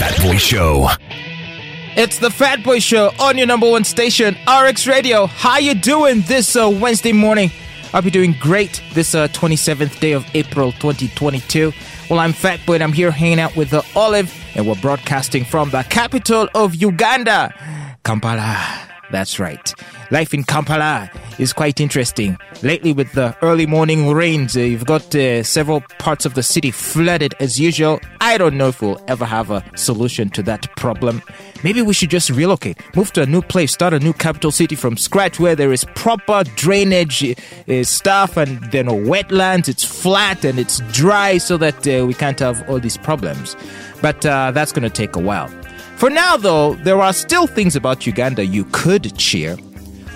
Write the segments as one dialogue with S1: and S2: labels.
S1: Fat Boy Show.
S2: It's the Fat Boy Show on your number one station, RX Radio. How you doing this uh, Wednesday morning? I'll be doing great this uh, 27th day of April 2022. Well, I'm Fat Boy and I'm here hanging out with the Olive, and we're broadcasting from the capital of Uganda, Kampala. That's right. Life in Kampala is quite interesting. Lately, with the early morning rains, uh, you've got uh, several parts of the city flooded as usual. I don't know if we'll ever have a solution to that problem. Maybe we should just relocate, move to a new place, start a new capital city from scratch where there is proper drainage uh, stuff and then you know, wetlands. It's flat and it's dry so that uh, we can't have all these problems. But uh, that's going to take a while. For now, though, there are still things about Uganda you could cheer.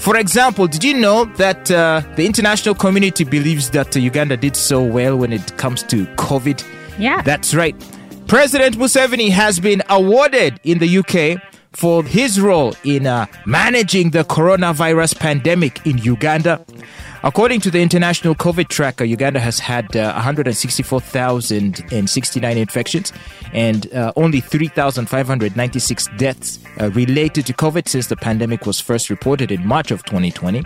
S2: For example, did you know that uh, the international community believes that uh, Uganda did so well when it comes to COVID?
S3: Yeah.
S2: That's right. President Museveni has been awarded in the UK for his role in uh, managing the coronavirus pandemic in Uganda. According to the International COVID Tracker, Uganda has had uh, 164,069 infections and uh, only 3,596 deaths uh, related to COVID since the pandemic was first reported in March of 2020.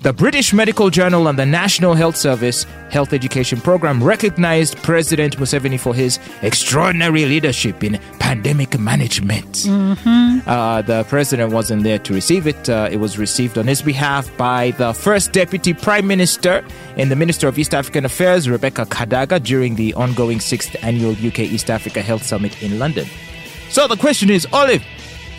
S2: The British Medical Journal and the National Health Service Health Education Program recognized President Museveni for his extraordinary leadership in pandemic management.
S3: Mm-hmm.
S2: Uh, the president wasn't there to receive it. Uh, it was received on his behalf by the first deputy prime minister and the Minister of East African Affairs, Rebecca Kadaga, during the ongoing sixth annual UK East Africa Health Summit in London. So the question is, Olive,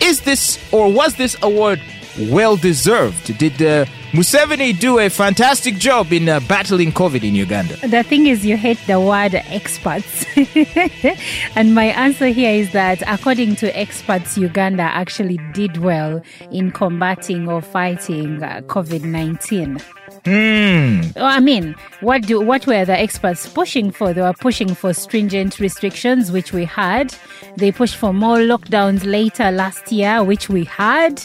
S2: is this or was this award well deserved? Did uh, Museveni do a fantastic job in uh, battling COVID in Uganda?
S3: The thing is, you hate the word experts. and my answer here is that according to experts, Uganda actually did well in combating or fighting uh, COVID 19.
S2: Hmm.
S3: I mean, what do what were the experts pushing for? They were pushing for stringent restrictions, which we had. They pushed for more lockdowns later last year, which we had.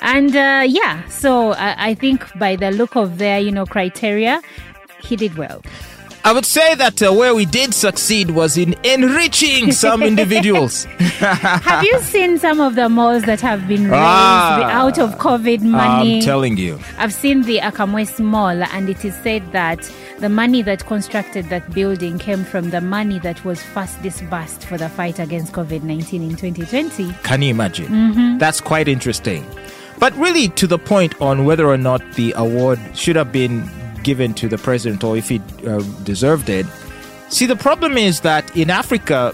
S3: And uh, yeah, so I, I think by the look of their, you know, criteria, he did well.
S2: I would say that uh, where we did succeed was in enriching some individuals.
S3: have you seen some of the malls that have been raised
S2: Ah.
S3: out of COVID money?
S2: I'm telling you.
S3: I've seen the Akamwes Mall, and it is said that the money that constructed that building came from the money that was first disbursed for the fight against COVID 19 in 2020.
S2: Can you imagine? That's quite interesting. But really, to the point on whether or not the award should have been given to the president or if he uh, deserved it. See, the problem is that in Africa,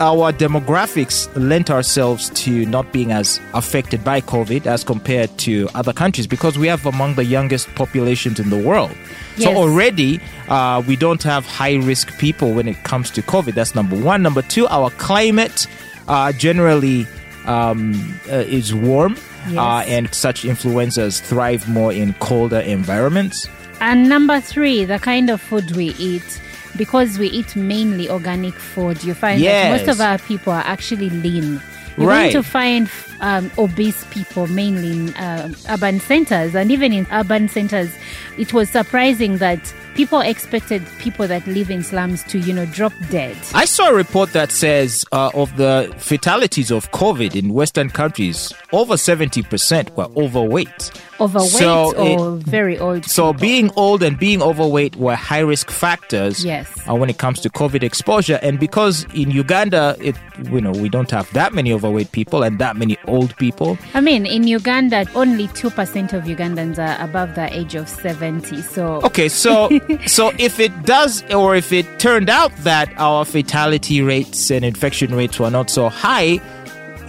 S2: our demographics lent ourselves to not being as affected by COVID as compared to other countries because we have among the youngest populations in the world. So already, uh, we don't have high risk people when it comes to COVID. That's number one. Number two, our climate uh, generally um, uh, is warm,
S3: Yes.
S2: uh, and such influenzas thrive more in colder environments.
S3: And number three, the kind of food we eat. Because we eat mainly organic food, you find that most of our people are actually lean. You're
S2: Right.
S3: going to find um, obese people mainly in uh, urban centers, and even in urban centers, it was surprising that people expected people that live in slums to, you know, drop dead.
S2: I saw a report that says uh, of the fatalities of COVID in Western countries, over 70% were overweight.
S3: Overweight
S2: So
S3: or very old.
S2: So
S3: people.
S2: being old and being overweight were high risk factors
S3: Yes.
S2: uh, when it comes to COVID exposure. And because in Uganda, it you know we don't have that many overweight people and that many old people.
S3: I mean, in Uganda, only 2% of Ugandans are above the age of 70. So,
S2: Okay, so so if it does or if it turned out that our fatality rates and infection rates were not so high,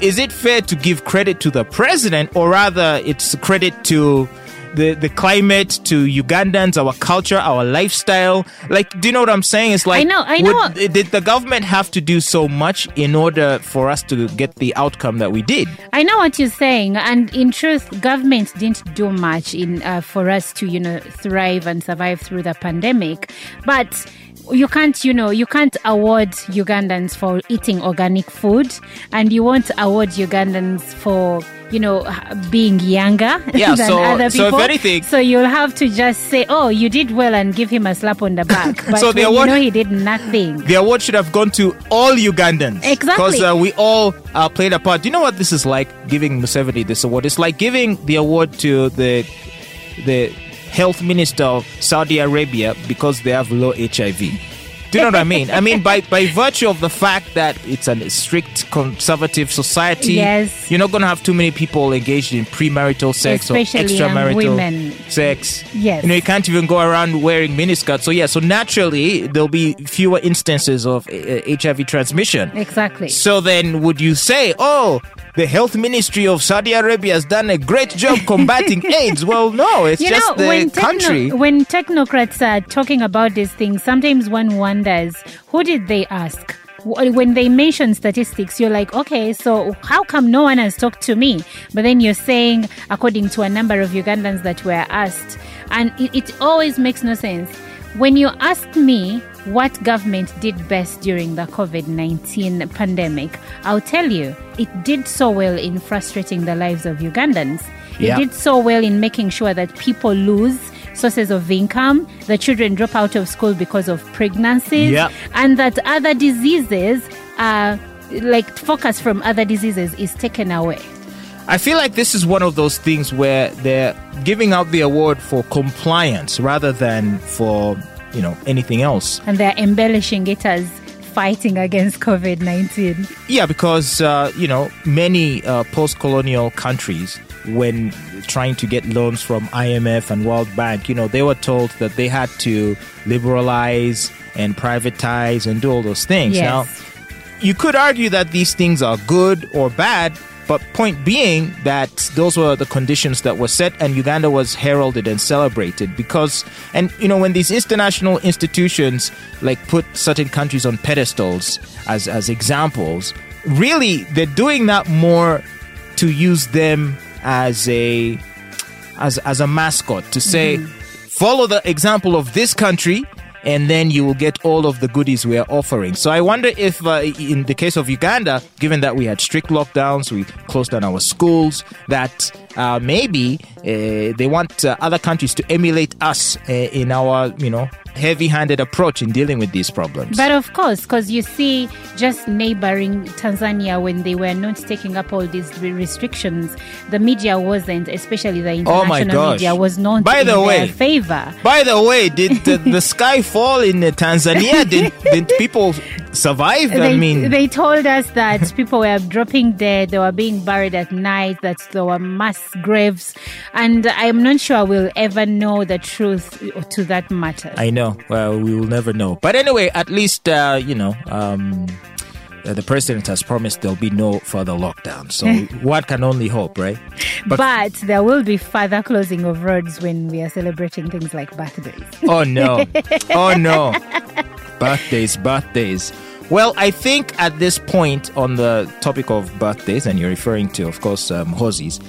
S2: is it fair to give credit to the president or rather it's credit to the, the climate, to Ugandans, our culture, our lifestyle? Like, do you know what I'm saying? It's like,
S3: I know, I
S2: would-
S3: know.
S2: did the government have to do so much in order for us to get the outcome that we did?
S3: I know what you're saying, and in truth, government didn't do much in uh, for us to, you know, thrive and survive through the pandemic. But you can't, you know, you can't award Ugandans for eating organic food, and you won't award Ugandans for, you know, being younger
S2: Yeah,
S3: than
S2: so-
S3: other
S2: so if
S3: people.
S2: anything-
S3: so you'll have to just say, "Oh, you did well," and give him a slap on the back. But
S2: So the award-
S3: you know he did nothing.
S2: The award should have gone to all Ugandans.
S3: Exactly.
S2: Because uh, we all uh, played a part. Do you know what this is like, giving Museveni this award? It's like giving the award to the the health minister of Saudi Arabia because they have low HIV. Do you know what I mean? I mean, by, by virtue of the fact that it's a strict conservative society,
S3: Yes.
S2: you're not going to have too many people engaged in premarital sex
S3: Especially
S2: or extramarital
S3: women.
S2: sex.
S3: Yes.
S2: You know, you can't even go around wearing miniskirts. So, yeah, so naturally, there'll be fewer instances of uh, HIV transmission.
S3: Exactly.
S2: So then, would you say, oh, the health ministry of Saudi Arabia has done a great job combating AIDS? Well, no, it's
S3: you
S2: just
S3: know,
S2: the
S3: when, techno-
S2: country.
S3: when technocrats are talking about these things, sometimes one wonders who did they ask? When they mention statistics, you're like, okay, so how come no one has talked to me? But then you're saying, according to a number of Ugandans that were asked, and it, it always makes no sense. When you ask me what government did best during the COVID 19 pandemic, I'll tell you, it did so well in frustrating the lives of Ugandans. It
S2: Yeah.
S3: did so well in making sure that people lose sources of income, the children drop out of school because of pregnancies,
S2: Yep.
S3: and that other diseases are like focus from other diseases is taken away.
S2: I feel like this is one of those things where they're giving out the award for compliance rather than for, you know, anything else.
S3: And they're embellishing it as fighting against COVID 19.
S2: Yeah, because uh, you know many uh, post-colonial countries, when trying to get loans from IMF and World Bank, you know they were told that they had to liberalize and privatize and do all those things.
S3: Yes.
S2: Now, you could argue that these things are good or bad, but point being that those were the conditions that were set, and Uganda was heralded and celebrated because, and you know, when these international institutions like put certain countries on pedestals as as examples, really they're doing that more to use them as a as as a mascot to say, mm-hmm. follow the example of this country and then you will get all of the goodies we are offering. So I wonder if, uh, in the case of Uganda, given that we had strict lockdowns, we closed down our schools, that uh, maybe uh, they want uh, other countries to emulate us uh, in our, you know, heavy-handed approach in dealing with these problems.
S3: But of course, because you see, just neighboring Tanzania, when they were not taking up all these re- restrictions, the media wasn't, especially the
S2: Oh
S3: international
S2: gosh.
S3: media, was not
S2: By
S3: in
S2: the
S3: their
S2: way-
S3: favor.
S2: By the way, did the, the sky fall in uh, Tanzania? Did, did people survive? I mean,
S3: they told us that people were dropping dead, they were being buried at night, that there were mass graves, and I'm not sure we'll ever know the truth to that matter.
S2: I know. Well, we will never know. But anyway, at least uh, you know. Um, uh, the president has promised there'll be no further lockdown. So one can only hope, right?
S3: but, there will be further closing of roads when we are celebrating things like birthdays.
S2: Oh no. Oh no. birthdays, birthdays. Well, I think at this point on the topic of birthdays, and you're referring to, of course, um, Hosi's,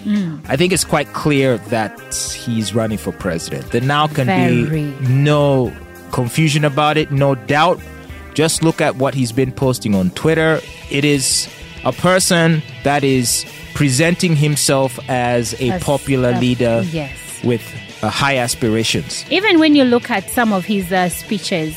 S2: I think it's quite clear that he's running for president. There now can
S3: Very.
S2: be no confusion about it, no doubt. Just look at what he's been posting on Twitter. It is a person that is presenting himself as a
S3: As
S2: popular
S3: a-
S2: leader
S3: yes.
S2: with uh, high aspirations.
S3: Even when you look at some of his uh, speeches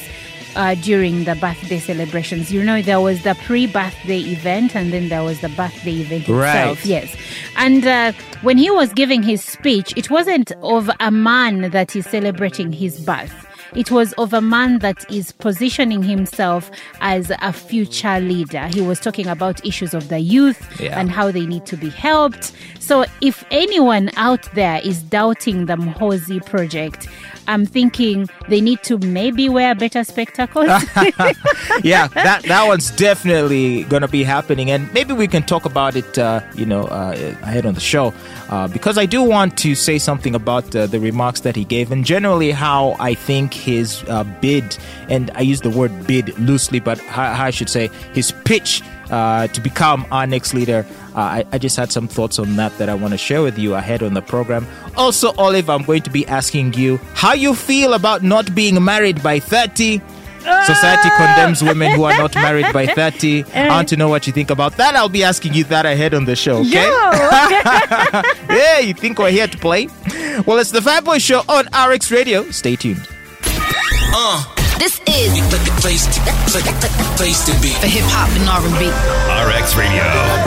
S3: uh, during the birthday celebrations, you know, there was the pre birthday event and then there was the birthday event itself.
S2: Right.
S3: Yes. And uh, when he was giving his speech, it wasn't of a man that is celebrating his birth. It was of a man that is positioning himself as a future leader. He was talking about issues of the youth
S2: Yeah.
S3: and how they need to be helped. So, if anyone out there is doubting the Muhoozi project, I'm thinking they need to maybe wear better spectacles.
S2: yeah, that that one's definitely gonna be happening, and maybe we can talk about it, uh, you know, uh, ahead on the show, uh, because I do want to say something about uh, the remarks that he gave, and generally how I think his uh, bid, and I use the word bid loosely, but how, how I should say his pitch uh, to become our next leader. Uh, I, I, just had some thoughts on that that I want to share with you ahead on the program. Also, Olive, I'm going to be asking you how you feel about not being married by 30. Society ah! condemns women who are not married by 30. Eh. I want to know what you think about that. I'll be asking you that ahead on the show, okay? yeah, you think we're here to play? Well, it's the Fat Boys Show on RX Radio. Stay tuned.
S1: Uh. This is the place, place, place to be
S4: for hip hop and R&B.
S5: RX Radio.